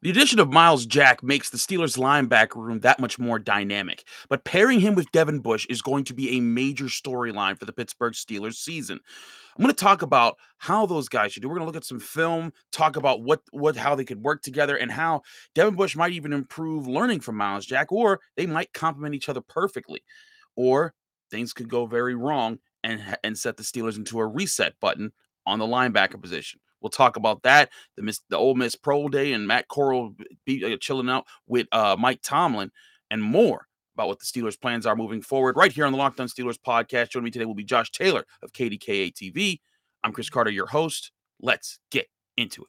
The addition of Myles Jack makes the Steelers linebacker room that much more dynamic, but pairing him with Devin Bush is going to be a major storyline for the Pittsburgh Steelers season. I'm going to talk about how those guys should do. We're going to look at some film, talk about what what how they could work together and how Devin Bush might even improve learning from Myles Jack or they might complement each other perfectly. Or things could go very wrong and and set the Steelers into a reset button on the linebacker position. We'll talk about that. The Miss, the Ole Miss Pro Day and Matt Corral be uh, chilling out with uh, Mike Tomlin and more about what the Steelers' plans are moving forward. Right here on the Locked On Steelers podcast. Joining me today will be Josh Taylor of KDKA TV. I'm Chris Carter, your host. Let's get into it.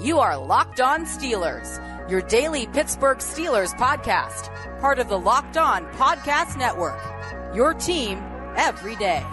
You are Locked On Steelers, your daily Pittsburgh Steelers podcast, part of the Locked On Podcast Network. Your team every day.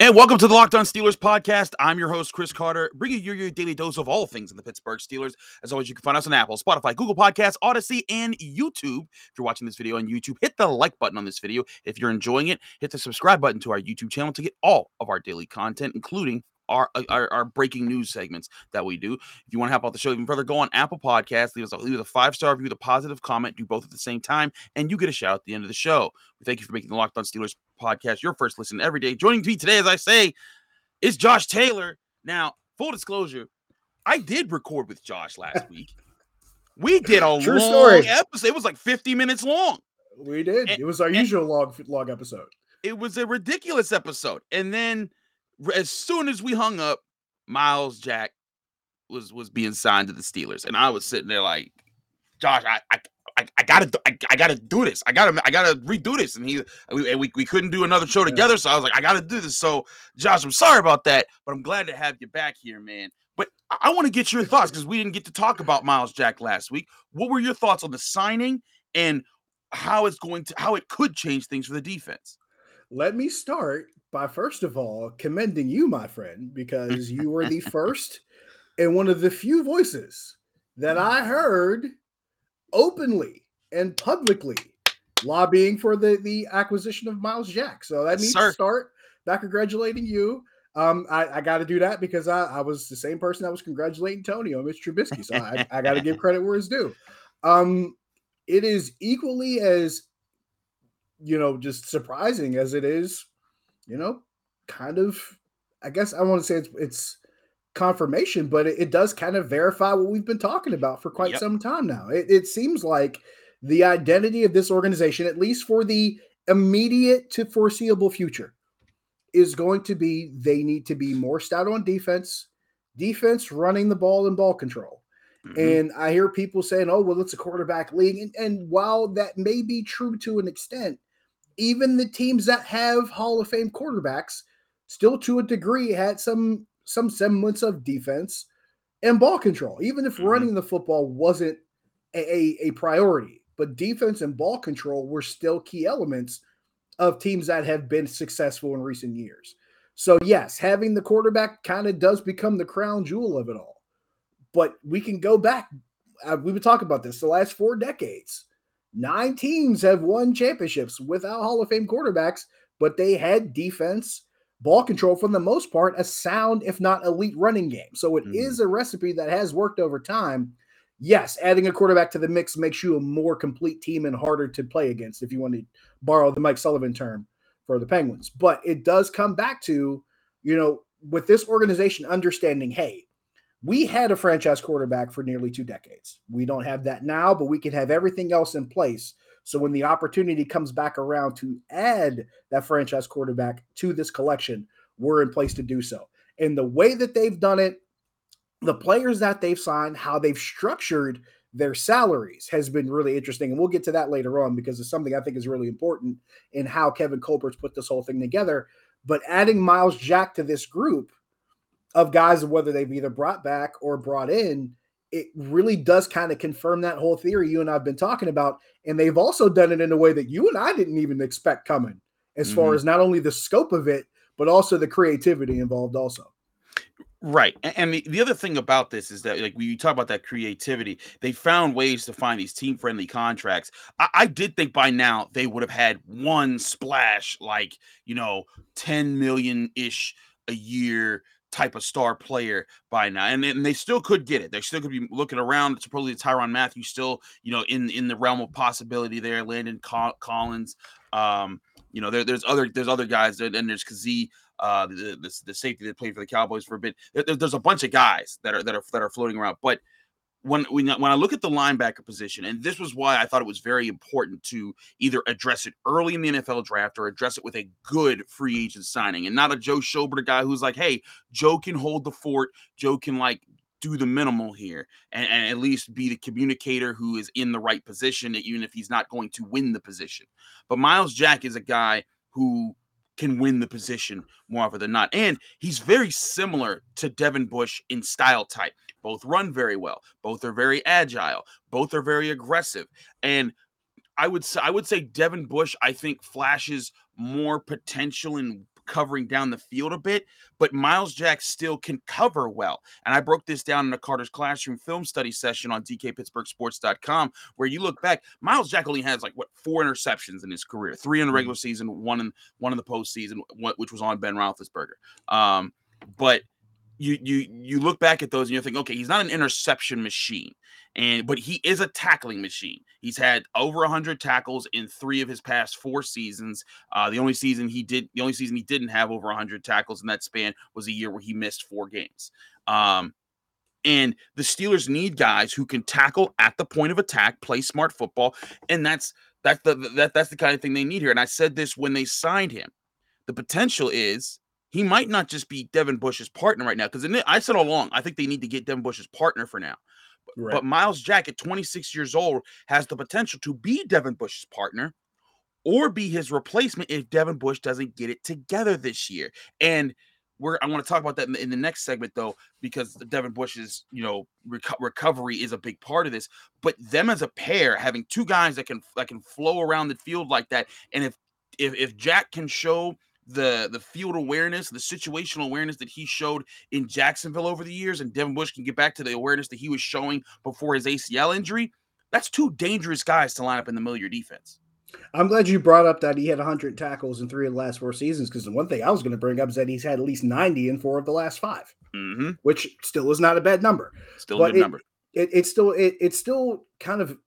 And welcome to the Locked On Steelers podcast. I'm your host, Chris Carter, bringing you your daily dose of all things in the Pittsburgh Steelers. As always, you can find us on Apple, Spotify, Google Podcasts, Odyssey, and YouTube. If you're watching this video on YouTube, hit the like button on this video. If you're enjoying it, hit the subscribe button to our YouTube channel to get all of our daily content, including our, uh, our, our breaking news segments that we do. If you want to help out the show even further, go on Apple Podcasts, leave us a, leave a five star review, a positive comment, do both at the same time, and you get a shout at the end of the show. We thank you for making the Locked On Steelers podcast your first listen every day. Joining me today, as I say, is Josh Taylor. Now, full disclosure, I did record with Josh last week. We did a True long story. episode. It was like 50 minutes long. We did. And- it was our and- usual log log episode. it was a ridiculous episode. And then as soon as we hung up, Myles Jack was was being signed to the Steelers, and I was sitting there like, Josh, I I, I, I gotta do- I, I gotta do this. I gotta I gotta redo this. And he we, and we we couldn't do another show together, so I was like, I gotta do this. So Josh, I'm sorry about that, but I'm glad to have you back here, man. But I, I want to get your thoughts because we didn't get to talk about Myles Jack last week. What were your thoughts on the signing and how it's going to how it could change things for the defense? Let me start by first of all commending you, my friend, because you were the first and one of the few voices that I heard openly and publicly lobbying for the the acquisition of Myles Jack. So let Yes, me sir. start by congratulating you. Um, I, I got to do that because I, I was the same person that was congratulating Tony on Mitch Trubisky. So I, I got to give credit where it's due. Um, it is equally as you know just surprising as it is, you know, kind of. I guess I want to say it's it's confirmation, but it, it does kind of verify what we've been talking about for quite Yep. some time now. It, it seems like the identity of this organization, at least for the immediate to foreseeable future, is going to be they need to be more stout on defense, defense running the ball and ball control. Mhm. And I hear people saying, oh, well, it's a quarterback league. And, and while that may be true to an extent, even the teams that have Hall of Fame quarterbacks still to a degree had some some semblance of defense and ball control, even if Mhm. running the football wasn't a, a, a priority. But defense and ball control were still key elements of teams that have been successful in recent years. So, yes, having the quarterback kind of does become the crown jewel of it all. But we can go back. Uh, we've been talking about this the last four decades. Nine teams have won championships without Hall of Fame quarterbacks, but they had defense, ball control for the most part, a sound, if not elite running game. So it is Mhm. a recipe that has worked over time. Yes, adding a quarterback to the mix makes you a more complete team and harder to play against, if you want to borrow the Mike Sullivan term for the Penguins. But it does come back to, you know, with this organization understanding, hey, we had a franchise quarterback for nearly two decades. We don't have that now, but we can have everything else in place. So when the opportunity comes back around to add that franchise quarterback to this collection, we're in place to do so. And the way that they've done it, the players that they've signed, how they've structured their salaries has been really interesting. And we'll get to that later on because it's something I think is really important in how Kevin Colbert's put this whole thing together. But adding Myles Jack to this group of guys, whether they've either brought back or brought in, it really does kind of confirm that whole theory you and I've been talking about. And they've also done it in a way that you and I didn't even expect coming, as far Mhm. as not only the scope of it, but also the creativity involved, also. Right. And, the, the other thing about this is that, like, when you talk about that creativity, they found ways to find these team friendly contracts. I, I did think by now they would have had one splash, like, you know, 10 million ish a year type of star player by now, and, and they still could get it. They still could be looking around. Supposedly, Tyrann Mathieu still, you know, in in the realm of possibility there. Landon Collins, um, you know, there, there's other there's other guys, and there's Kazee uh, the, the, the safety that played for the Cowboys for a bit. There, there's a bunch of guys that are that are that are floating around, but when when when I look at the linebacker position, and this was why I thought it was very important to either address it early in the NFL draft or address it with a good free agent signing, and not a Joe Schobert guy who's like, hey, Joe can hold the fort, Joe can like do the minimal here and, and, at least be the communicator who is in the right position, even if he's not going to win the position. But Myles Jack is a guy who can win the position more often than not. And he's very similar to Devin Bush in style type. Both run very well, both are very agile, both are very aggressive. And I would say I would say Devin Bush, I think, flashes more potential in covering down the field a bit, but Myles Jack still can cover well. And I broke this down in a Carter's Classroom film study session on DKPittsburghSports.com, where you look back, Myles Jack only has like what four interceptions in his career, three in the mm-hmm. regular season, one in one in the postseason, which was on Ben Roethlisberger. Um, but you you you look back at those and you think, okay, he's not an interception machine, and but he is a tackling machine. He's had over hundred tackles in three of his past four seasons. Uh, the only season he did, the only season he didn't have over hundred tackles in that span was a year where he missed four games. Um, and the Steelers need guys who can tackle at the point of attack, play smart football, and that's that's the that that's the kind of thing they need here. And I said this when they signed him. The potential is he might not just be Devin Bush's partner right now. Because I said all along, I think they need to get Devin Bush's partner for now. But, right. but Myles Jack at 26 years old has the potential to be Devin Bush's partner or be his replacement if Devin Bush doesn't get it together this year. And we're I want to talk about that in the, in the, next segment though, because Devin Bush's you know reco- recovery is a big part of this. But them as a pair, having two guys that can that can flow around the field like that, and if if if Jack can show the the field awareness, the situational awareness that he showed in Jacksonville over the years, and Devin Bush can get back to the awareness that he was showing before his ACL injury. That's two dangerous guys to line up in the middle of your defense. I'm glad you brought up that he had 100 tackles in three of the last four seasons because the one thing I was going to bring up is that he's had at least 90 in four of the last 5 mm-hmm. which still is not a bad number. Still but a good it, number. It, it still it, it still kind of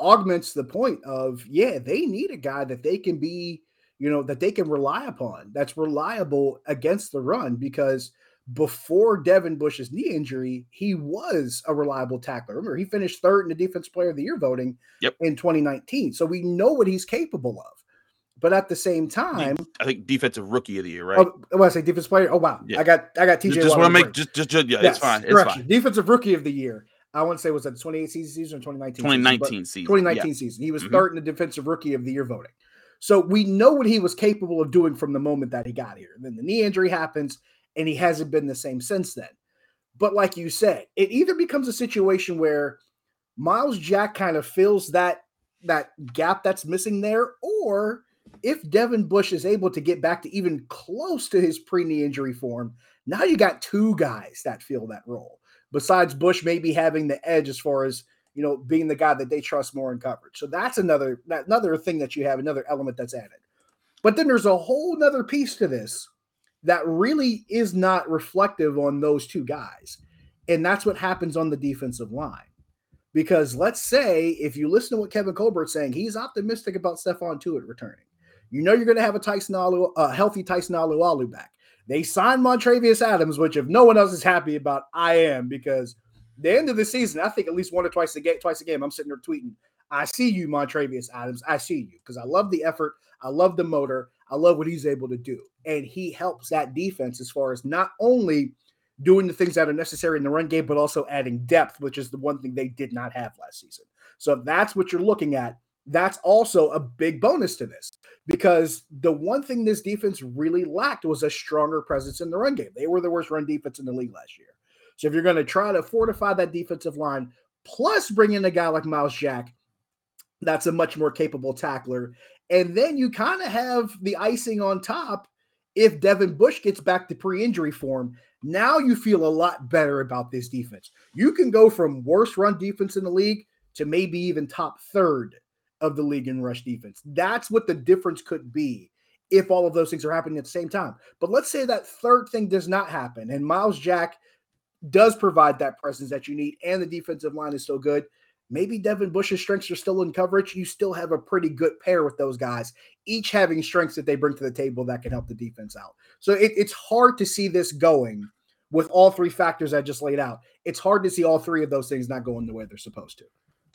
augments the point of yeah they need a guy that they can be you know, that they can rely upon that's reliable against the run because before Devin Bush's knee injury, he was a reliable tackler. Remember, he finished third in the Defense Player of the Year voting yep. in 2019. So we know what he's capable of. But at the same time, I think defensive rookie of the year, right? Oh, when I say defense player, oh wow, yeah. I got I got TJ. Just, want to make just, just just yeah, yes, it's fine. It's correction. fine. Defensive rookie of the year. I want to say was that 2018 season or 2019 2019 season. 2019 yeah. season. He was mm-hmm. third in the defensive rookie of the year voting. So we know what he was capable of doing from the moment that he got here. And then the knee injury happens, and he hasn't been the same since then. But like you said, it either becomes a situation where Myles Jack kind of fills that that gap that's missing there, or if Devin Bush is able to get back to even close to his pre-knee injury form, now you got two guys that fill that role. Besides Bush maybe having the edge as far as you know, being the guy that they trust more in coverage. So that's another another thing that you have, another element that's added. But then there's a whole nother piece to this that really is not reflective on those two guys. And that's what happens on the defensive line. Because let's say if you listen to what Kevin Colbert's saying, he's optimistic about Stephon Tuitt returning. You know you're going to have a Tyson Alu, a healthy Tyson Alualu back. They signed Montravius Adams, which if no one else is happy about, I am because the end of the season, I think at least one or twice a game, twice a game, I'm sitting there tweeting, I see you, Montravius Adams. I see you because I love the effort. I love the motor. I love what he's able to do. And he helps that defense as far as not only doing the things that are necessary in the run game, but also adding depth, which is the one thing they did not have last season. So if that's what you're looking at, that's also a big bonus to this because the one thing this defense really lacked was a stronger presence in the run game. They were the worst run defense in the league last year. So if you're going to try to fortify that defensive line, plus bring in a guy like Myles Jack, that's a much more capable tackler. And then you kind of have the icing on top if Devin Bush gets back to pre-injury form, now you feel a lot better about this defense. You can go from worst run defense in the league to maybe even top third of the league in rush defense. That's what the difference could be if all of those things are happening at the same time. But let's say that third thing does not happen and Myles Jack does provide that presence that you need and the defensive line is still good. Maybe Devin Bush's strengths are still in coverage. You still have a pretty good pair with those guys, each having strengths that they bring to the table that can help the defense out. So it, it's hard to see this going with all three factors I just laid out. It's hard to see all three of those things not going the way they're supposed to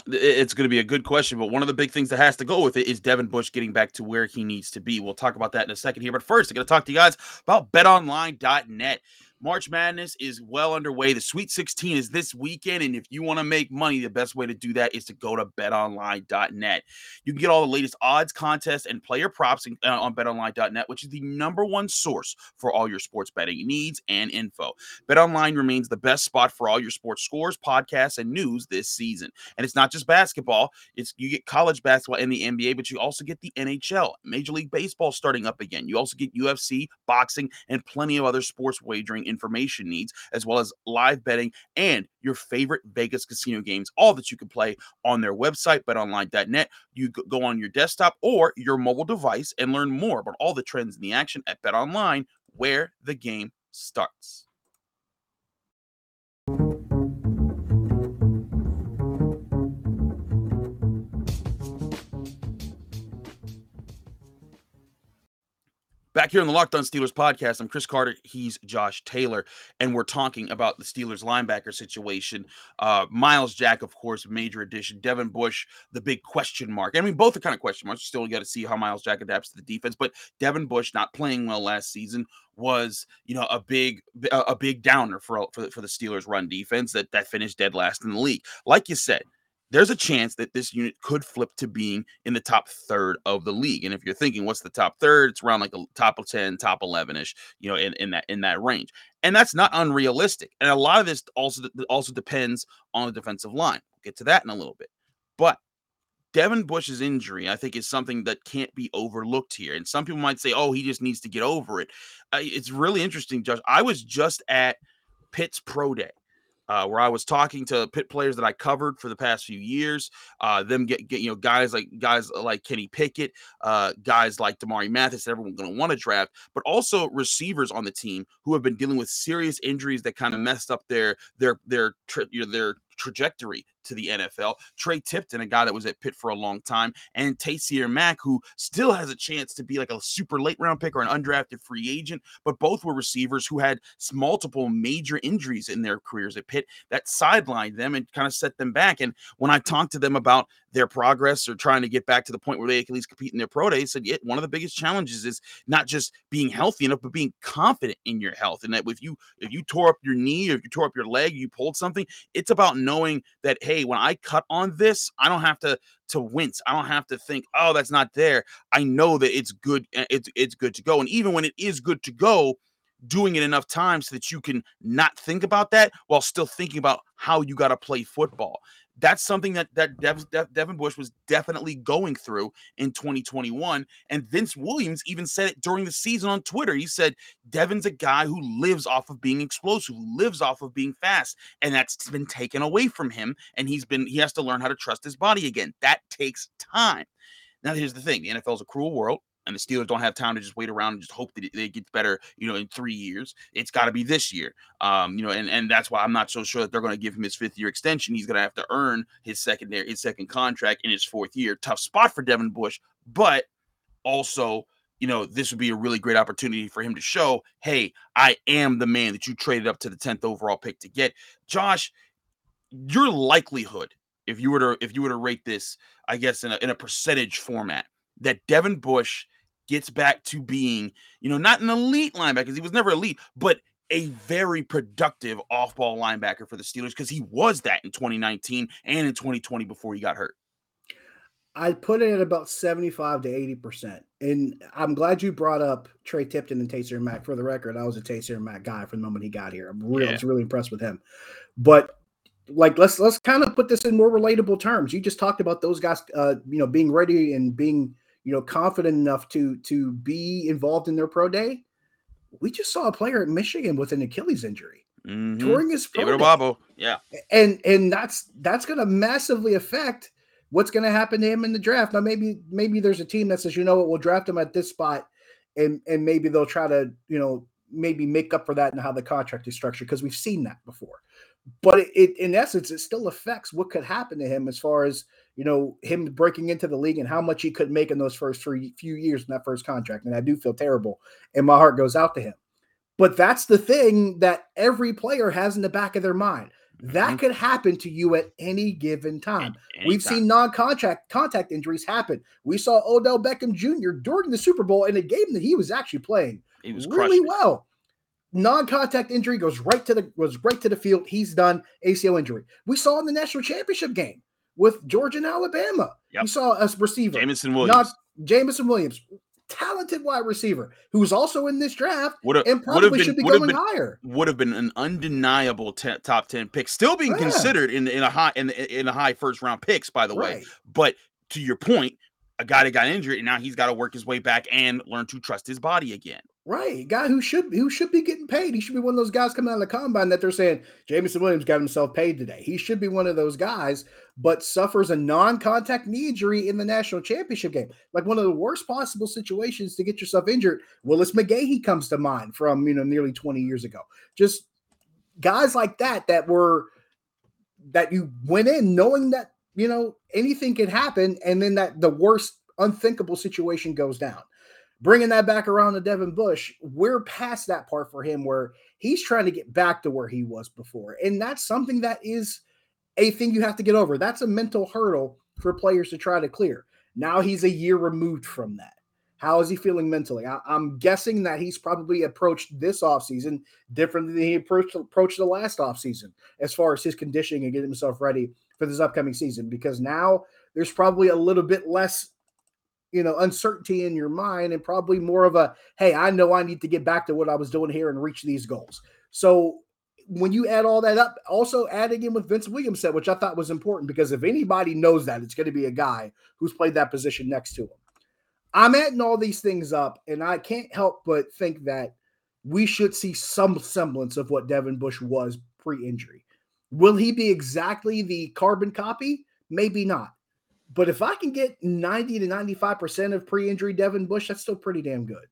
it's going to be a good question, but one of the big things that has to go with it is Devin Bush getting back to where he needs to be. We'll talk about that in a second here. But first, I'm going to talk to you guys about betonline.net. March Madness is well underway. The Sweet 16 is this weekend. And if you want to make money, the best way to do that is to go to betonline.net. You can get all the latest odds, contests, and player props uh, on betonline.net, which is the number one source for all your sports betting needs and info. BetOnline remains the best spot for all your sports scores, podcasts, and news this season. And it's not just basketball, it's you get college basketball and the NBA, but you also get the NHL, Major League Baseball starting up again. You also get UFC, boxing, and plenty of other sports wagering information needs, as well as live betting and your favorite Vegas casino games, all that you can play on their website, betonline.net. You go on your desktop or your mobile device and learn more about all the trends in the action at BetOnline, where the game starts. Back here on the Locked On Steelers podcast, I'm Chris Carter. He's Josh Taylor, and we're talking about the Steelers linebacker situation. Uh, Myles Jack, of course, major addition. Devin Bush, the big question mark. I mean, both are kind of question marks. Still got to see how Myles Jack adapts to the defense. But Devin Bush not playing well last season was, you know, a big a big downer for for for the Steelers run defense that that finished dead last in the league. Like you said, there's a chance that this unit could flip to being in the top third of the league. And if you're thinking what's the top third, it's around like a top of 10, top 11 ish, you know, in, in that in that range. And that's not unrealistic. And a lot of this also also depends on the defensive line. We'll get to that in a little bit. But Devin Bush's injury, I think, is something that can't be overlooked here. And some people might say, oh, he just needs to get over it. Uh, it's really interesting, Josh. I was just at Pitt's Pro Day uh, where I was talking to pit players that I covered for the past few years. Uh, them get, get you know guys like guys like Kenny Pickett, uh, guys like Damarri Mathis, everyone's going to want to draft, but also receivers on the team who have been dealing with serious injuries that kind of messed up their their their you know, their trajectory to the NFL. Tre Tipton, a guy that was at Pitt for a long time, and Taysir Mack, who still has a chance to be like a super late round pick or an undrafted free agent, but both were receivers who had multiple major injuries in their careers at Pitt that sidelined them and kind of set them back. And when I talked to them about their progress or trying to get back to the point where they can at least compete in their pro day, said yeah, one of the biggest challenges is not just being healthy enough, but being confident in your health. And that if you if you tore up your knee or if you tore up your leg, you pulled something, it's about knowing that hey, when I cut on this, I don't have to to wince. I don't have to think, oh, that's not there. I know that it's good. Eh, it's it's good to go. And even when it is good to go, doing it enough times so that you can not think about that while still thinking about how you got to play football that's something that that Dev, Dev, Devin Bush was definitely going through in 2021. And Vince Williams even said it during the season on Twitter. He said Devin's a guy who lives off of being explosive, who lives off of being fast, and that's been taken away from him. And he's been he has to learn how to trust his body again. That takes time. Now, here's the thing: the NFL is a cruel world and the Steelers don't have time to just wait around and just hope that it gets better, you know, in three years. It's got to be this year, um, you know, and and that's why I'm not so sure that they're going to give him his fifth year extension. He's going to have to earn his second secondary, his second contract in his fourth year. Tough spot for Devin Bush, but also. You know, this would be a really great opportunity for him to show, hey, I am the man that you traded up to the 10th overall pick to get. Josh, your likelihood, if you were to if you were to rate this, I guess in a, in a percentage format, that Devin Bush gets back to being, you know, not an elite linebacker because he was never elite, but a very productive off-ball linebacker for the Steelers because he was that in 2019 and in 2020 before he got hurt. I put it at about 75 to 80%. And I'm glad you brought up Tre Tipton and Taysir Mack. For the record, I was a Taysir Mack guy from the moment he got here. I'm really, yeah. I was really impressed with him. But like let's let's kind of put this in more relatable terms. You just talked about those guys uh, you know, being ready and being you know, confident enough to to be involved in their pro day, we just saw a player at Michigan with an Achilles injury Mhm. during his pro David. Yeah. and and that's that's going to massively affect what's going to happen to him in the draft. Now maybe maybe there's a team that says, you know what, we'll draft him at this spot, and and maybe they'll try to you know maybe make up for that and how the contract is structured because we've seen that before. But it, it in essence it still affects what could happen to him as far as you know him breaking into the league and how much he could make in those first three few years in that first contract. And I do feel terrible, and my heart goes out to him. But that's the thing that every player has in the back of their mind. That Mhm. could happen to you at any given time. Any- We've anytime. seen non-contact contact injuries happen. We saw Odell Beckham Jr. during the Super Bowl in a game that he was actually playing he was really crushing. well. Non-contact injury goes right to the goes right to the field. He's done ACL injury. We saw in the national championship game with Georgia and Alabama. Yep. We saw a receiver, Jameson Williams not Jameson Williams, talented wide receiver who's also in this draft would have and probably been should be going been higher. would have been an undeniable te- top 10 pick still being oh, Yeah. considered in in a high in in a high first round picks by the way but to your point a guy that got injured and now he's got to work his way back and learn to trust his body again Right, guy who should who should be getting paid. He should be one of those guys coming out of the combine that they're saying Jameson Williams got himself paid today. He should be one of those guys, but suffers a non-contact knee injury in the national championship game. Like one of the worst possible situations to get yourself injured. Willis McGahee comes to mind from you know nearly 20 years ago. Just guys like that that were that you went in knowing that you know anything could happen, and then that the worst unthinkable situation goes down bringing that back around to Devin Bush, we're past that part for him where he's trying to get back to where he was before. And that's something that is a thing you have to get over. That's a mental hurdle for players to try to clear. Now he's a year removed from that. How is he feeling mentally? I, am guessing that he's probably approached this offseason differently than he approached, approached the last offseason as far as his conditioning and getting himself ready for this upcoming season because now there's probably a little bit less you know uncertainty in your mind and probably more of a hey i know i need to get back to what i was doing here and reach these goals. So when you add all that up also adding in with vince williams said which i thought was important because if anybody knows that it's going to be a guy who's played that position next to him. I'm adding all these things up and i can't help but think that we should see some semblance of what devin bush was pre-injury. Will he be exactly the carbon copy? Maybe not but if I can get 90 to 95% of pre injury Devin Bush, that's still pretty damn good.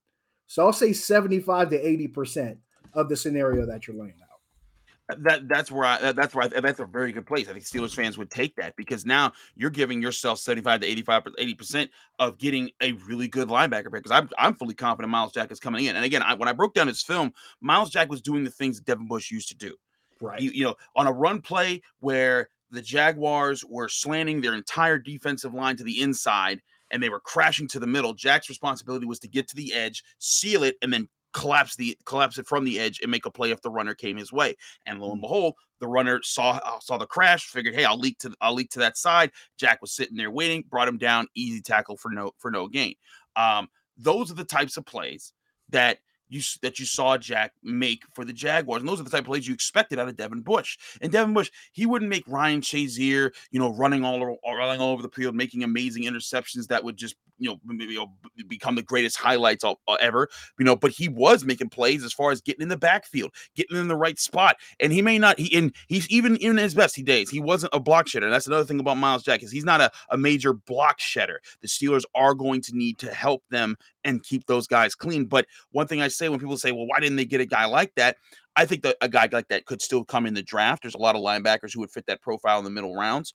So I'll say 75 to 80% of the scenario that you're laying out. that that's where I that's where I, that's a very good place. I think Steelers fans would take that because now you're giving yourself 75 to 85 80 percent of getting a really good linebacker. Because I'm I'm fully confident Myles Jack is coming in. And again, I, when I broke down his film, Myles Jack was doing the things that Devin Bush used to do. Right. You, you know, on a run play where the Jaguars were slanting their entire defensive line to the inside and they were crashing to the middle. Jack's responsibility was to get to the edge, seal it, and then collapse the collapse it from the edge and make a play if the runner came his way. And lo and behold, the runner saw uh, saw the crash, figured, hey, I'll leak to I'll leak to that side. Jack was sitting there waiting, brought him down, easy tackle for no for no gain. Um, those are the types of plays that you that you saw Jack make for the Jaguars, and those are the type of plays you expected out of Devin Bush. And Devin Bush, he wouldn't make Ryan Shazier, you know, running all running all over the field, making amazing interceptions that would just you know, maybe, you know b- become the greatest highlights of, uh, ever. You know, but he was making plays as far as getting in the backfield, getting in the right spot, and he may not. He and he's even in his best he days, he wasn't a block shedder. That's another thing about Myles Jack is he's not a, a major block shedder. The Steelers are going to need to help them and keep those guys clean. But one thing I say when people say, well, why didn't they get a guy like that? I think that a guy like that could still come in the draft. There's a lot of linebackers who would fit that profile in the middle rounds.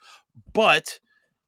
But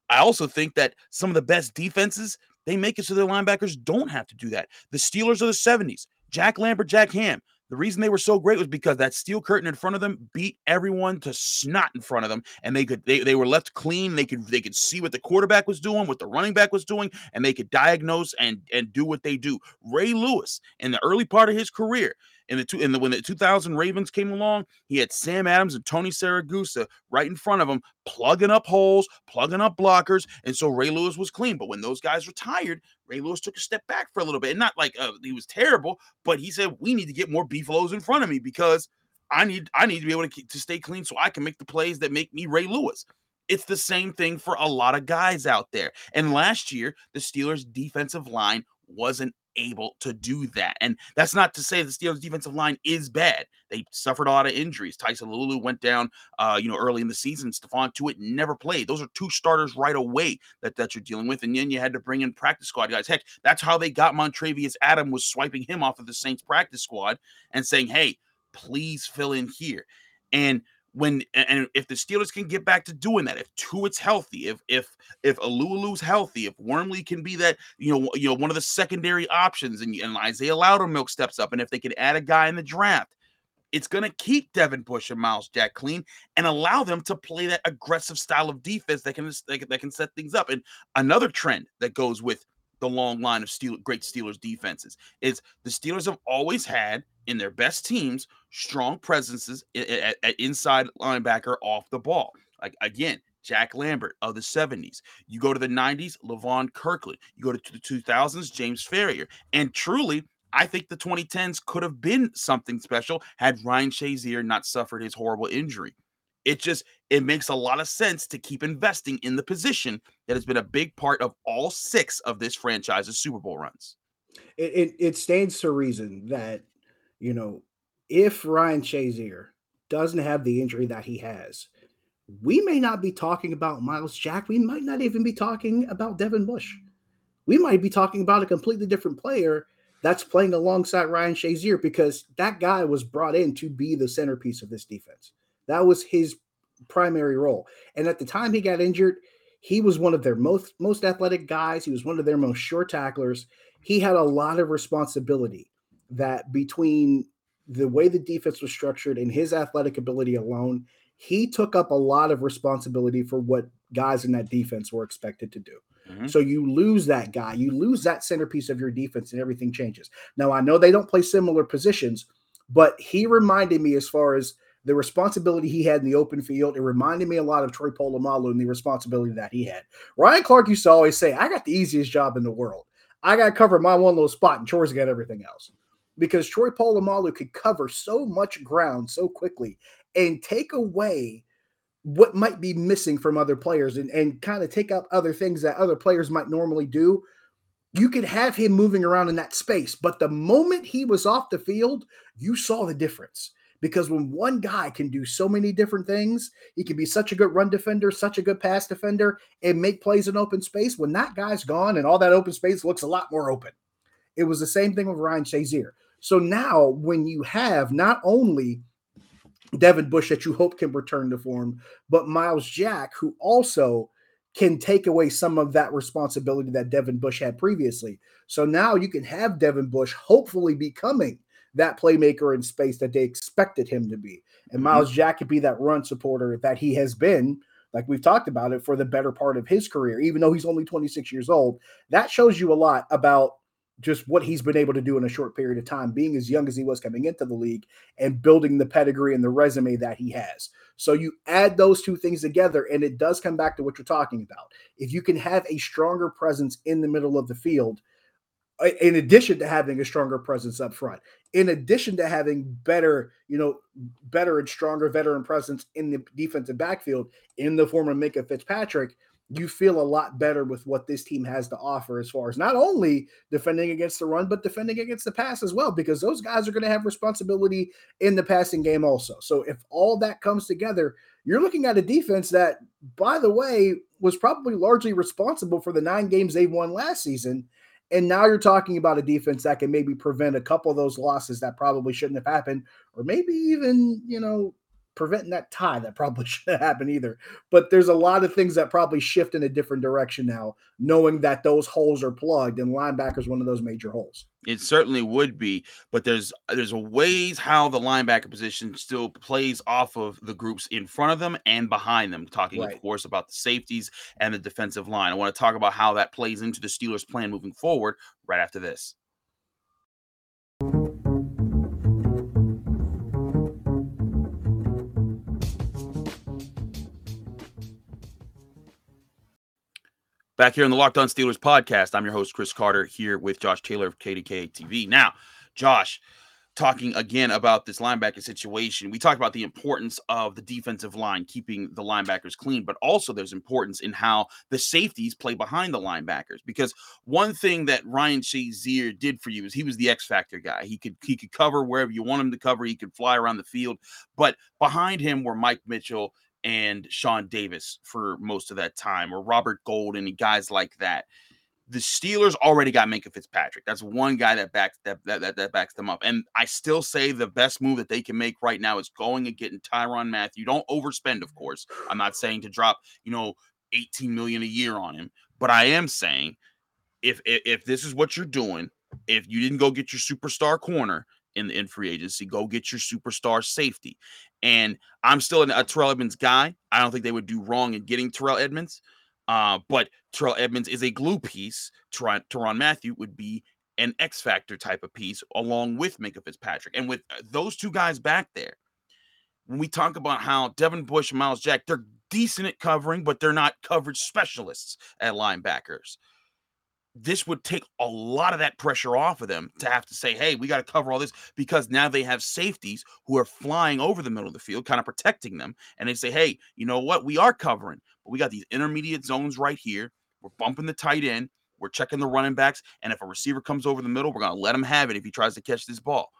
I also think that some of the best defenses, they make it so their linebackers don't have to do that. The Steelers of the 70s, Jack Lambert, Jack Ham. The reason they were so great was because that steel curtain in front of them beat everyone to snot in front of them, and they could they, they were left clean. They could they could see what the quarterback was doing, what the running back was doing, and they could diagnose and and do what they do. Ray Lewis in the early part of his career, in the two in the when the 2000 Ravens came along, he had Sam Adams and Tony Siragusa right in front of him, plugging up holes, plugging up blockers, and so Ray Lewis was clean. But when those guys retired, Ray Lewis took a step back for a little bit, and not like uh, he was terrible, but he said we need to get more beefaloes in front of me because I need I need to be able to keep, to stay clean so I can make the plays that make me Ray Lewis. It's the same thing for a lot of guys out there. And last year, the Steelers' defensive line wasn't able to do that. And that's not to say the Steelers defensive line is bad. They suffered a lot of injuries. Tyson Alualu went down, uh, you know, early in the season. Stephon Tuitt never played. Those are two starters right away that, that you're dealing with. And then you had to bring in practice squad guys. Heck, that's how they got Montravius Adam was swiping him off of the Saints practice squad and saying, hey, please fill in here. And when and if the Steelers can get back to doing that, if Tuitt's healthy, if if if Alualu's healthy, if Wormley can be that, you know, you know, one of the secondary options, and, and Isaiah Loudermilk steps up, and if they can add a guy in the draft, it's going to keep Devin Bush and Myles Jack clean and allow them to play that aggressive style of defense that can, that can set things up. And another trend that goes with the long line of Steel, great Steelers defenses is the Steelers have always had in their best teams strong presences at, at inside linebacker off the ball. Like again, Jack Lambert of the 70s. You go to the 90s, Levon Kirkland. You go to the 2000s, James Farrior. And truly, I think the 2010s could have been something special had Ryan Shazier not suffered his horrible injury. It just it makes a lot of sense to keep investing in the position that has been a big part of all six of this franchise's Super Bowl runs. It it, it stands to reason that you know if Ryan Shazier doesn't have the injury that he has, we may not be talking about Myles Jack. We might not even be talking about Devin Bush. We might be talking about a completely different player that's playing alongside Ryan Shazier because that guy was brought in to be the centerpiece of this defense. That was his primary role. And at the time he got injured, he was one of their most most athletic guys. He was one of their most sure tacklers. He had a lot of responsibility that between the way the defense was structured and his athletic ability alone, he took up a lot of responsibility for what guys in that defense were expected to do. Mm-hmm. So you lose that guy, you lose that centerpiece of your defense, and everything changes. Now, I know they don't play similar positions, but he reminded me as far as the responsibility he had in the open field. It reminded me a lot of Troy Polamalu and the responsibility that he had. Ryan Clark used to always say, I got the easiest job in the world. I got to cover my one little spot, and Troy's got everything else. Because Troy Polamalu could cover so much ground so quickly and take away what might be missing from other players and, and kind of take up other things that other players might normally do. You could have him moving around in that space, but the moment he was off the field, you saw the difference because when one guy can do so many different things, he can be such a good run defender, such a good pass defender, and make plays in open space. When that guy's gone and all that open space looks a lot more open, it was the same thing with Ryan Shazier. So now, when you have not only Devin Bush that you hope can return to form, but Myles Jack, who also can take away some of that responsibility that Devin Bush had previously. So now you can have Devin Bush hopefully becoming that playmaker in space that they expected him to be. And mm-hmm. Jack could be that run supporter that he has been, like we've talked about it, for the better part of his career, even though he's only 26 years old. That shows you a lot about just what he's been able to do in a short period of time, being as young as he was coming into the league and building the pedigree and the resume that he has. So you add those two things together, and it does come back to what you're talking about. If you can have a stronger presence in the middle of the field, in addition to having a stronger presence up front, in addition to having better, you know, better and stronger veteran presence in the defensive backfield in the form of Minkah Fitzpatrick, you feel a lot better with what this team has to offer as far as not only defending against the run, but defending against the pass as well, because those guys are going to have responsibility in the passing game also. So if all that comes together, you're looking at a defense that, by the way, was probably largely responsible for the nine games they won last season. And now you're talking about a defense that can maybe prevent a couple of those losses that probably shouldn't have happened, or maybe even, you know, preventing that tie that probably shouldn't happen either. But there's a lot of things that probably shift in a different direction now, knowing that those holes are plugged, and linebacker is one of those major holes. It certainly would be, but there's there's ways how the linebacker position still plays off of the groups in front of them and behind them. Talking, right. of course, about the safeties and the defensive line. I want to talk about how that plays into the Steelers' plan moving forward. Right after this. Back here in the Locked On Steelers podcast, I'm your host, Chris Carter, here with Josh Taylor of KDKA TV. Now, Josh, talking again about this linebacker situation, we talked about the importance of the defensive line keeping the linebackers clean, but also there's importance in how the safeties play behind the linebackers. Because one thing that Ryan Shazier did for you is he was the X factor guy. He could he could cover wherever you want him to cover. He could fly around the field, but behind him were Mike Mitchell and Sean Davis for most of that time, or Robert Gold and guys like that the Steelers already got Minkah Fitzpatrick. That's one guy that backs that, that that that backs them up. And I still say the best move that they can make right now is going and getting Tyrann Mathieu. Don't overspend, of course. I'm not saying to drop, you know, 18 million a year on him, but I am saying if if, if this is what you're doing, if you didn't go get your superstar corner in the in free agency, go get your superstar safety. And I'm still a Terrell Edmunds guy. I don't think they would do wrong in getting Terrell Edmunds. Uh, but Terrell Edmunds is a glue piece. Tyrann, Tyrann Mathieu would be an X Factor type of piece along with Minkah Fitzpatrick. And with uh, those two guys back there, when we talk about how Devin Bush and Myles Jack, they're decent at covering, but they're not coverage specialists at linebackers this would take a lot of that pressure off of them to have to say, hey, we got to cover all this because now they have safeties who are flying over the middle of the field, kind of protecting them. And they say, hey, you know what? We are covering, but we got these intermediate zones right here. We're bumping the tight end. We're checking the running backs. And if a receiver comes over the middle, we're going to let him have it if he tries to catch this ball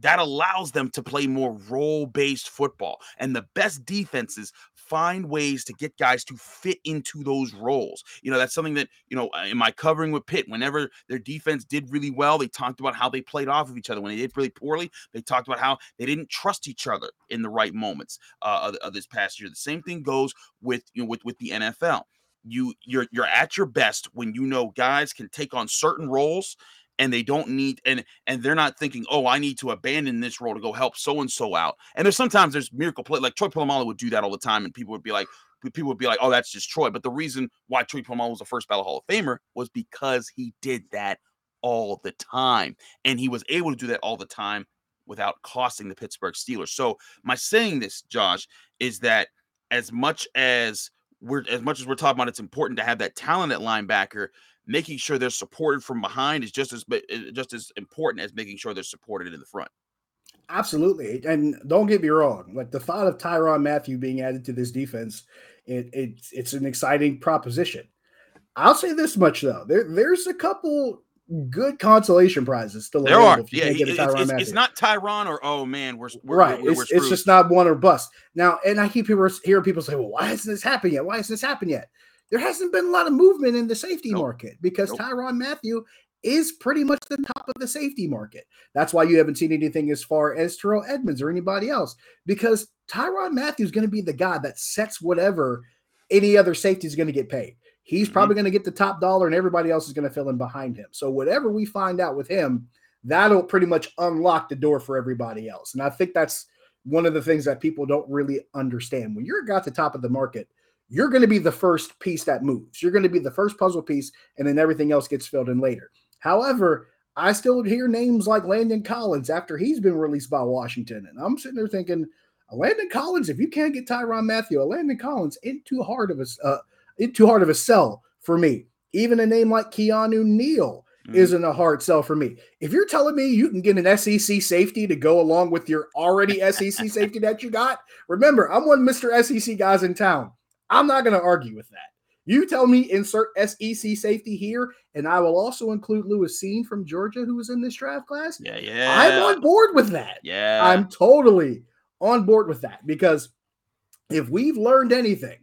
that allows them to play more role based football. And the best defenses find ways to get guys to fit into those roles. You know, that's something that, you know, in my covering with Pitt, whenever their defense did really well, they talked about how they played off of each other. When they did really poorly, they talked about how they didn't trust each other in the right moments uh, of, of this past year. The same thing goes with, you know, with, with the NFL you you're you're at your best when you know guys can take on certain roles and they don't need and and they're not thinking, oh, I need to abandon this role to go help so and so out. And there's sometimes there's miracle play like Troy Polamalu would do that all the time, and people would be like, people would be like, oh, that's just Troy. But the reason why Troy Polamalu was the first Battle Hall of Famer was because he did that all the time, and he was able to do that all the time without costing the Pittsburgh Steelers. So my saying this, Josh, is that as much as we're as much as we're talking about, it's important to have that talent at linebacker making sure they're supported from behind is just as eh, just as important as making sure they're supported in the front. Absolutely, and don't get me wrong. Like the thought of Tyrann Mathieu being added to this defense, it, it it's an exciting proposition. I'll say this much though: there there's a couple good consolation prizes still there are. yeah, he, it's, it's, it's, not Tyrann or oh man, we're, we're right. We're, it's, it's, just not one or bust. Now, and I keep hearing people say, "Well, why hasn't this happened yet? Why hasn't this happened yet?" There hasn't been a lot of movement in the safety nope. market because nope. Tyrann Mathieu is pretty much the top of the safety market. That's why you haven't seen anything as far as Terrell Edmunds or anybody else because Tyrann Mathieu is going to be the guy that sets whatever any other safety is going to get paid. He's mm-hmm. probably going to get the top dollar and everybody else is going to fill in behind him. So whatever we find out with him, that'll pretty much unlock the door for everybody else. And I think that's one of the things that people don't really understand. When you're at the top of the market – you're going to be the first piece that moves. You're going to be the first puzzle piece, and then everything else gets filled in later. However, I still hear names like Landon Collins after he's been released by Washington. And I'm sitting there thinking, Landon Collins, if you can't get Tyrann Mathieu, Landon Collins ain't too hard of a uh, ain't too hard of a sell for me. Even a name like Keanu Neal mm. isn't a hard sell for me. If you're telling me you can get an SEC safety to go along with your already SEC safety that you got, remember, I'm one of Mr. SEC guys in town. I'm not going to argue with that. You tell me insert SEC safety here, and I will also include Lewis Cine from Georgia, who was in this draft class. Yeah, yeah. I'm on board with that. Yeah. I'm totally on board with that because if we've learned anything,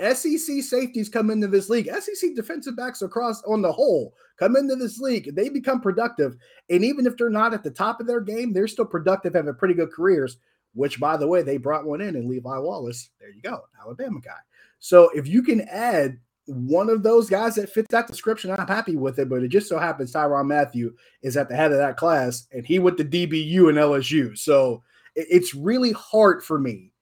SEC safeties come into this league, SEC defensive backs across on the whole come into this league, they become productive. And even if they're not at the top of their game, they're still productive, having pretty good careers, which by the way, they brought one in and Levi Wallace. There you go, Alabama guy. So if you can add one of those guys that fits that description, I'm happy with it. But it just so happens Tyrann Mathieu is at the head of that class, and he went to DBU and LSU. So it's really hard for me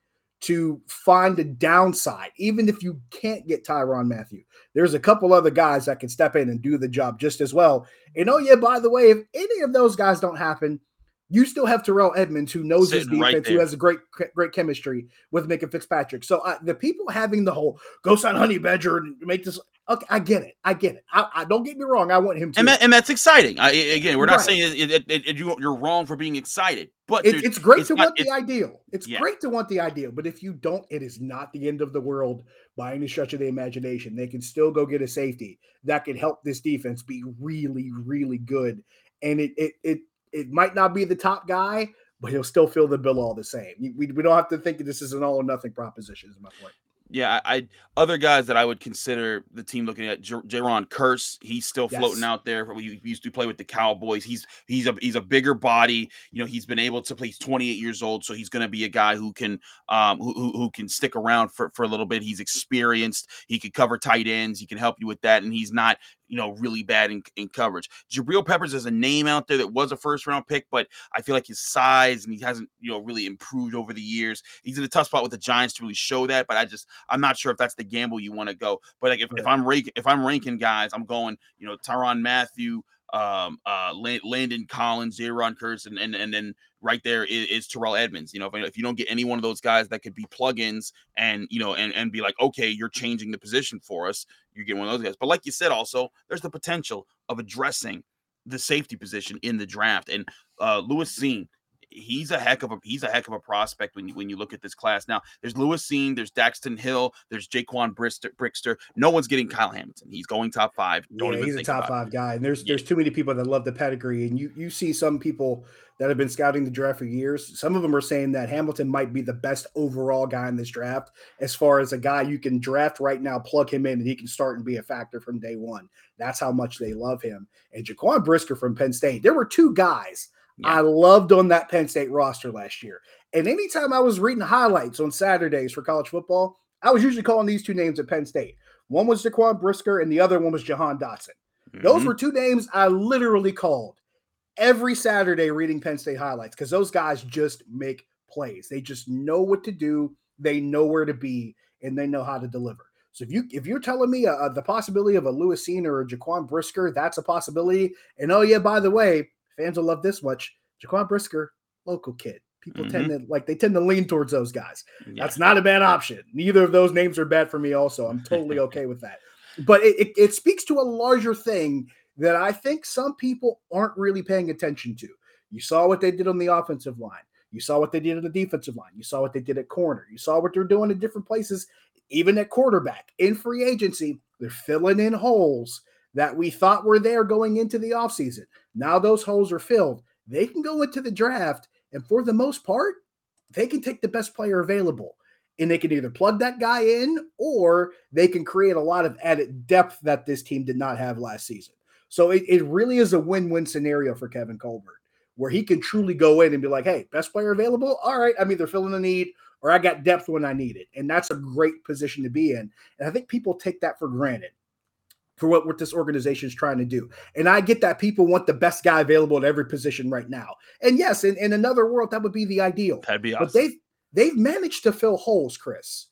to find a downside, even if you can't get Tyrann Mathieu. There's a couple other guys that can step in and do the job just as well. And oh, yeah, by the way, if any of those guys don't happen, you still have Terrell Edmunds, who knows his Sitting right defense, who has a great great chemistry with Minkah Fitzpatrick. So uh, the people having the whole go sign Honey Badger and make this. Okay, I get it. I get it. I, I don't get me wrong. I want him to. And, that, and that's exciting. I, again, we're not Right. saying it, it, it, you, you're wrong for being excited, but It- it's great it's to not- want the ideal. It's Yeah. great to want the ideal, but if you don't, it is not the end of the world by any stretch of the imagination. They can still go get a safety that can help this defense be really, really good. And it it it it might not be the top guy, but he'll still fill the bill all the same. We, we don't have to think that this is an all or nothing proposition. Is my point. Yeah, I, I other guys that I would consider the team looking at J- Jayron Kearse. He's still floating Yes. out there. We used to play with the Cowboys. He's he's a he's a bigger body. You know, he's been able to play. He's 28 years old, so he's going to be a guy who can um who, who who can stick around for for a little bit. He's experienced. He can cover tight ends. He can help you with that, and he's not you know really bad in, in coverage. Jabril Peppers is a name out there that was a first round pick, but I feel like his size and he hasn't you know really improved over the years. He's in a tough spot with the Giants to really show that, but I just I'm not sure if that's the gamble you want to go. But like if, if I'm ranking if I'm ranking guys, I'm going you know Tyrann Mathieu, um, uh, Landon Collins, Jayron Kearse, and, and and then right there is, is Terrell Edmunds. You know, if, if you don't get any one of those guys that could be plugins and you know and and be like, okay, you're changing the position for us, you get one of those guys. But like you said, also there's the potential of addressing the safety position in the draft. And uh, Lewis Cine, he's a heck of a he's a heck of a prospect when you when you look at this class. Now there's Lewis Cine, there's Daxton Hill, there's Jaquan Brister, Brickster. No one's getting Kyle Hamilton. He's going top five. Don't yeah, he's a top about it. five guy, and there's Yeah. there's too many people that love the pedigree, and you you see some people that have been scouting the draft for years. Some of them are saying that Hamilton might be the best overall guy in this draft, as far as a guy you can draft right now, plug him in, and he can start and be a factor from day one. That's how much they love him. And Jaquan Brisker from Penn State, there were two guys Yeah. I loved on that Penn State roster last year. And anytime I was reading highlights on Saturdays for college football, I was usually calling these two names at Penn State. One was Jaquan Brisker, and the other one was Jahan Dotson. Those Mhm. were two names I literally called every Saturday reading Penn State highlights because those guys just make plays. They just know what to do, they know where to be, and they know how to deliver. So if you if you're telling me uh, the possibility of a Lewis Cine or a Jaquan Brisker, that's a possibility. And oh yeah, by the way, fans will love this much. Jaquan Brisker, local kid. People tend mm-hmm. to like they tend to lean towards those guys. Yeah. That's not a bad option. Neither of those names are bad for me. Also, I'm totally okay with that. But it, it, it speaks to a larger thing that I think some people aren't really paying attention to. You saw what they did on the offensive line. You saw what they did on the defensive line. You saw what they did at corner. You saw what they're doing in different places, even at quarterback. In free agency, they're filling in holes that we thought were there going into the offseason. Now those holes are filled. They can go into the draft, and for the most part, they can take the best player available. And they can either plug that guy in or they can create a lot of added depth that this team did not have last season. So it, it really is a win win scenario for Kevin Colbert where he can truly go in and be like, hey, best player available. All right, I'm either filling the need or I got depth when I need it. And that's a great position to be in. And I think people take that for granted for what, what this organization is trying to do. And I get that people want the best guy available at every position right now. And yes, in, in another world, that would be the ideal. That'd be But awesome. they've they've managed to fill holes, Chris.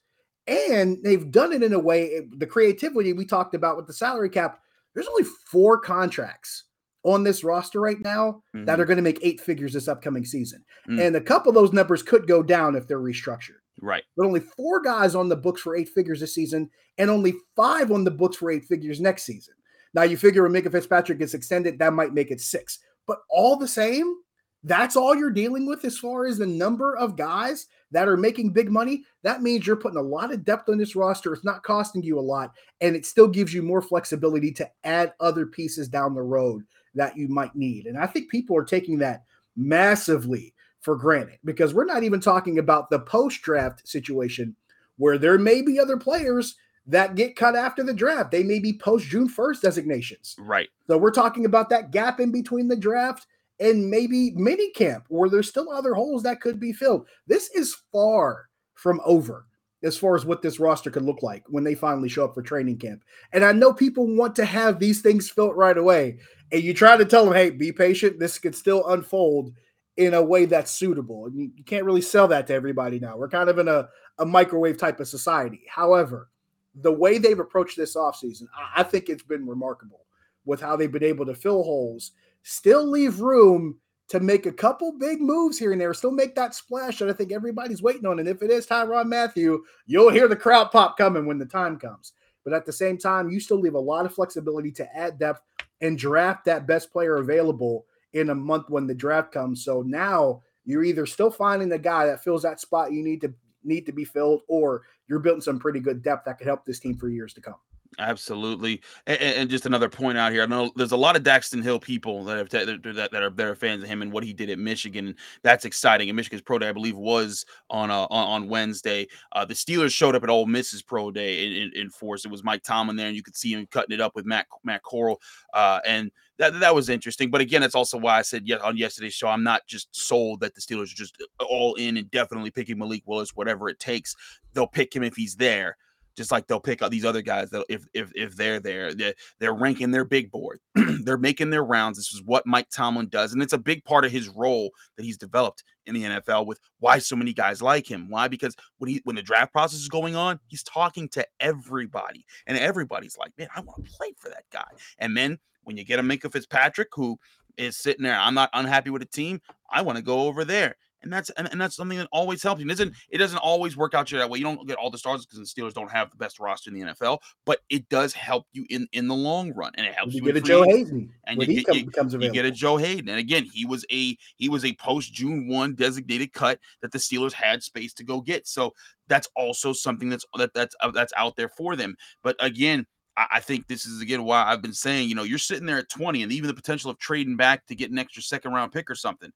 And they've done it in a way, the creativity we talked about with the salary cap. There's only four contracts on this roster right now that Mhm. are going to make eight figures this upcoming season. Mm. And a couple of those numbers could go down if they're restructured. Right. But only four guys on the books for eight figures this season, and only five on the books for eight figures next season. Now you figure when Minkah Fitzpatrick gets extended, that might make it six. But all the same, that's all you're dealing with as far as the number of guys that are making big money. That means you're putting a lot of depth on this roster. It's not costing you a lot, and it still gives you more flexibility to add other pieces down the road that you might need. And I think people are taking that massively for granted because we're not even talking about the post draft situation where there may be other players that get cut after the draft. They may be post June 1st designations. Right. So we're talking about that gap in between the draft and maybe mini camp where there's still other holes that could be filled. This is far from over as far as what this roster could look like when they finally show up for training camp. And I know people want to have these things filled right away. And you try to tell them, hey, be patient. This could still unfold in a way that's suitable. And you, you can't really sell that to everybody now. We're kind of in a, a microwave type of society. However, the way they've approached this offseason, I, I think it's been remarkable with how they've been able to fill holes, still leave room to make a couple big moves here and there, still make that splash that I think everybody's waiting on. And if it is Tyrann Mathieu, you'll hear the crowd pop coming when the time comes. But at the same time, you still leave a lot of flexibility to add depth and draft that best player available in a month when the draft comes. So now you're either still finding the guy that fills that spot you need to need to be filled, or you're building some pretty good depth that could help this team for years to come. Absolutely, and, and, just another point out here. I know there's a lot of Daxton Hill people that have t- that, that are better fans of him and what he did at Michigan. That's exciting. And Michigan's pro day, I believe, was on uh, on, Wednesday. Uh, the Steelers showed up at Ole Miss's pro day in, in, in, force. It was Mike Tomlin there, and you could see him cutting it up with Matt Matt Corral, uh, and that that was interesting. But again, that's also why I said yet on yesterday's show, I'm not just sold that the Steelers are just all in and definitely picking Malik Willis, whatever it takes. They'll pick him if he's there just like they'll pick up these other guys that if if if they're there, they're, they're ranking their big board, they're making their rounds. This is what Mike Tomlin does, and it's a big part of his role that he's developed in the NFL. With why so many guys like him? Why? Because when he when the draft process is going on, he's talking to everybody, and everybody's like, man, I want to play for that guy. And then when you get a Minkah Fitzpatrick who is sitting there, I'm not unhappy with the team. I want to go over there and that's and, and that's something that always helps you. It doesn't it doesn't always work out that way. You don't get all the stars because the Steelers don't have the best roster in the NFL, but it does help you in in the long run, and it helps you, you get a Joe Haden, and you get, you, you get a Joe Haden, and again, he was a he was a post June one designated cut that the Steelers had space to go get. So that's also something that's that that's uh, that's out there for them. But again. I think this is again why I've been saying, you know, you're sitting there at 20 and even the potential of trading back to get an extra second round pick or something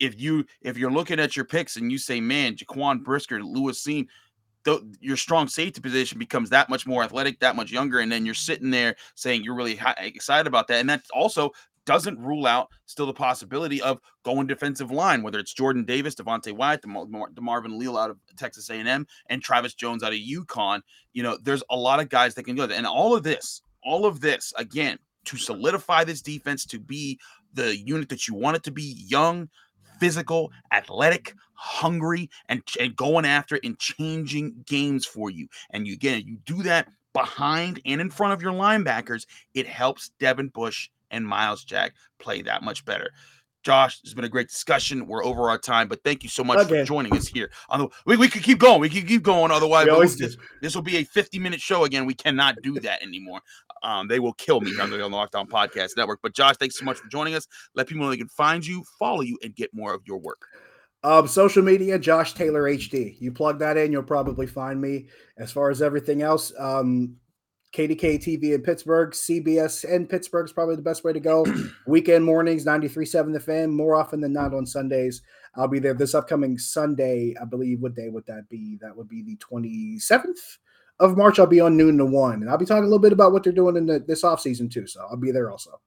if you if you're looking at your picks and you say, man, Jaquan Brisker, Lewis th- your strong safety position becomes that much more athletic, that much younger, and then you're sitting there saying you're really high, excited about that, and that also doesn't rule out still the possibility of going defensive line, whether it's Jordan Davis, Devonte Wyatt, DeMar- DeMarvin Leal out of Texas A&M, and Travis Jones out of UConn. You know, there's a lot of guys that can go there, and all of this, all of this, again, to solidify this defense to be the unit that you want it to be, young, physical, athletic, hungry, and, and going after and changing games for you. And you again, you do that behind and in front of your linebackers, it helps Devin Bush and Myles Jack play that much better. Josh, it's been a great discussion. We're over our time, but thank you so much okay. for joining us here. On the, we, we could keep going. We could keep going. Otherwise, this, this, will be a 50 minute show again. We cannot do that anymore. Um, they will kill me on the Locked On Podcast Network. But Josh, thanks so much for joining us. Let people know they can find you, follow you, and get more of your work. Um, social media, Josh Taylor HD. You plug that in, you'll probably find me. As far as everything else, um, KDKA TV in Pittsburgh, CBS in Pittsburgh is probably the best way to go. Weekend mornings, 93.7 The Fan, more often than not on Sundays. I'll be there this upcoming Sunday. I believe, what day would that be? That would be the 27th of March. I'll be on noon to one, and I'll be talking a little bit about what they're doing in the, this offseason too. So I'll be there also.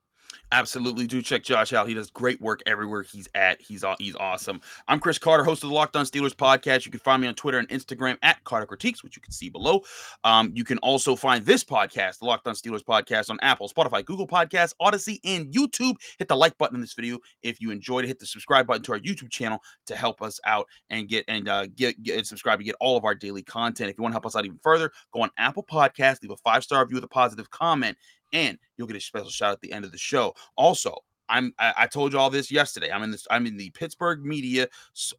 Absolutely do check Josh out. He does great work everywhere he's at. He's he's awesome. I'm Chris Carter, host of the Locked On Steelers podcast. You can find me on Twitter and Instagram at Carter Critiques, which you can see below. Um, you can also find this podcast, the Locked On Steelers podcast, on Apple, Spotify, Google Podcasts, Odyssey, and YouTube. Hit the like button in this video if you enjoyed it. Hit the subscribe button to our YouTube channel to help us out and get and uh, get, get and subscribe to get all of our daily content. If you want to help us out even further, go on Apple Podcast, leave a five star review with a positive comment, and you'll get a special shout at the end of the show. Also, I'm I, I, told you all this yesterday. I'm in this I'm in the Pittsburgh Media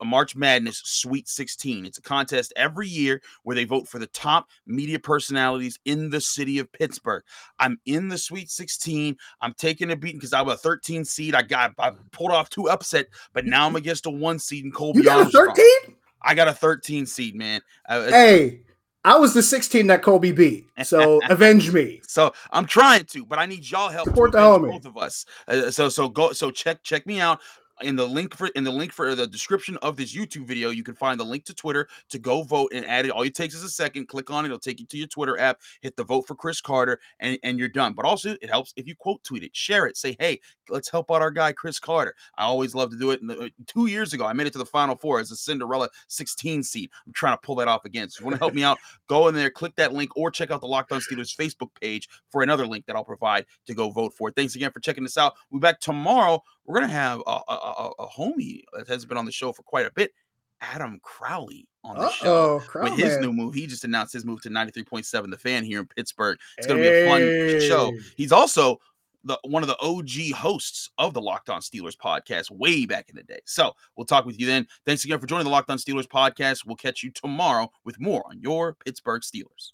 March Madness Sweet 16. It's a contest every year where they vote for the top media personalities in the city of Pittsburgh. I'm in the Sweet 16. I'm taking a beating because I was a 13 seed. I got I pulled off two upset, but now I'm against a one seed in Colby. You got a 13? I got a 13 seed, man. Uh, hey, I was the 16 that Kobe beat. So avenge me. So I'm trying to, but I need y'all help Support to avenge both of us. Uh, so so go so check check me out in the link for in the link for the description of this YouTube video, you can find the link to Twitter to go vote and add it. All it takes is a second. Click on it; it'll take you to your Twitter app. Hit the vote for Chris Carter, and and you're done. But also, it helps if you quote tweet it, share it, say, "Hey, let's help out our guy Chris Carter." I always love to do it. The, uh, two years ago, I made it to the Final Four as a Cinderella 16 seed. I'm trying to pull that off again. So if you want to help me out, go in there, click that link, or check out the Locked On Steelers Facebook page for another link that I'll provide to go vote for. Thanks again for checking this out. We'll be back tomorrow we're going to have a, a, a, homie that has been on the show for quite a bit, Adam Crowley, on the Uh-oh, show Crowley. with his new move. He just announced his move to 93.7 The Fan here in Pittsburgh. It's going to hey. be a fun show. He's also the one of the OG hosts of the Locked On Steelers podcast way back in the day. So we'll talk with you then. Thanks again for joining the Locked On Steelers podcast. We'll catch you tomorrow with more on your Pittsburgh Steelers.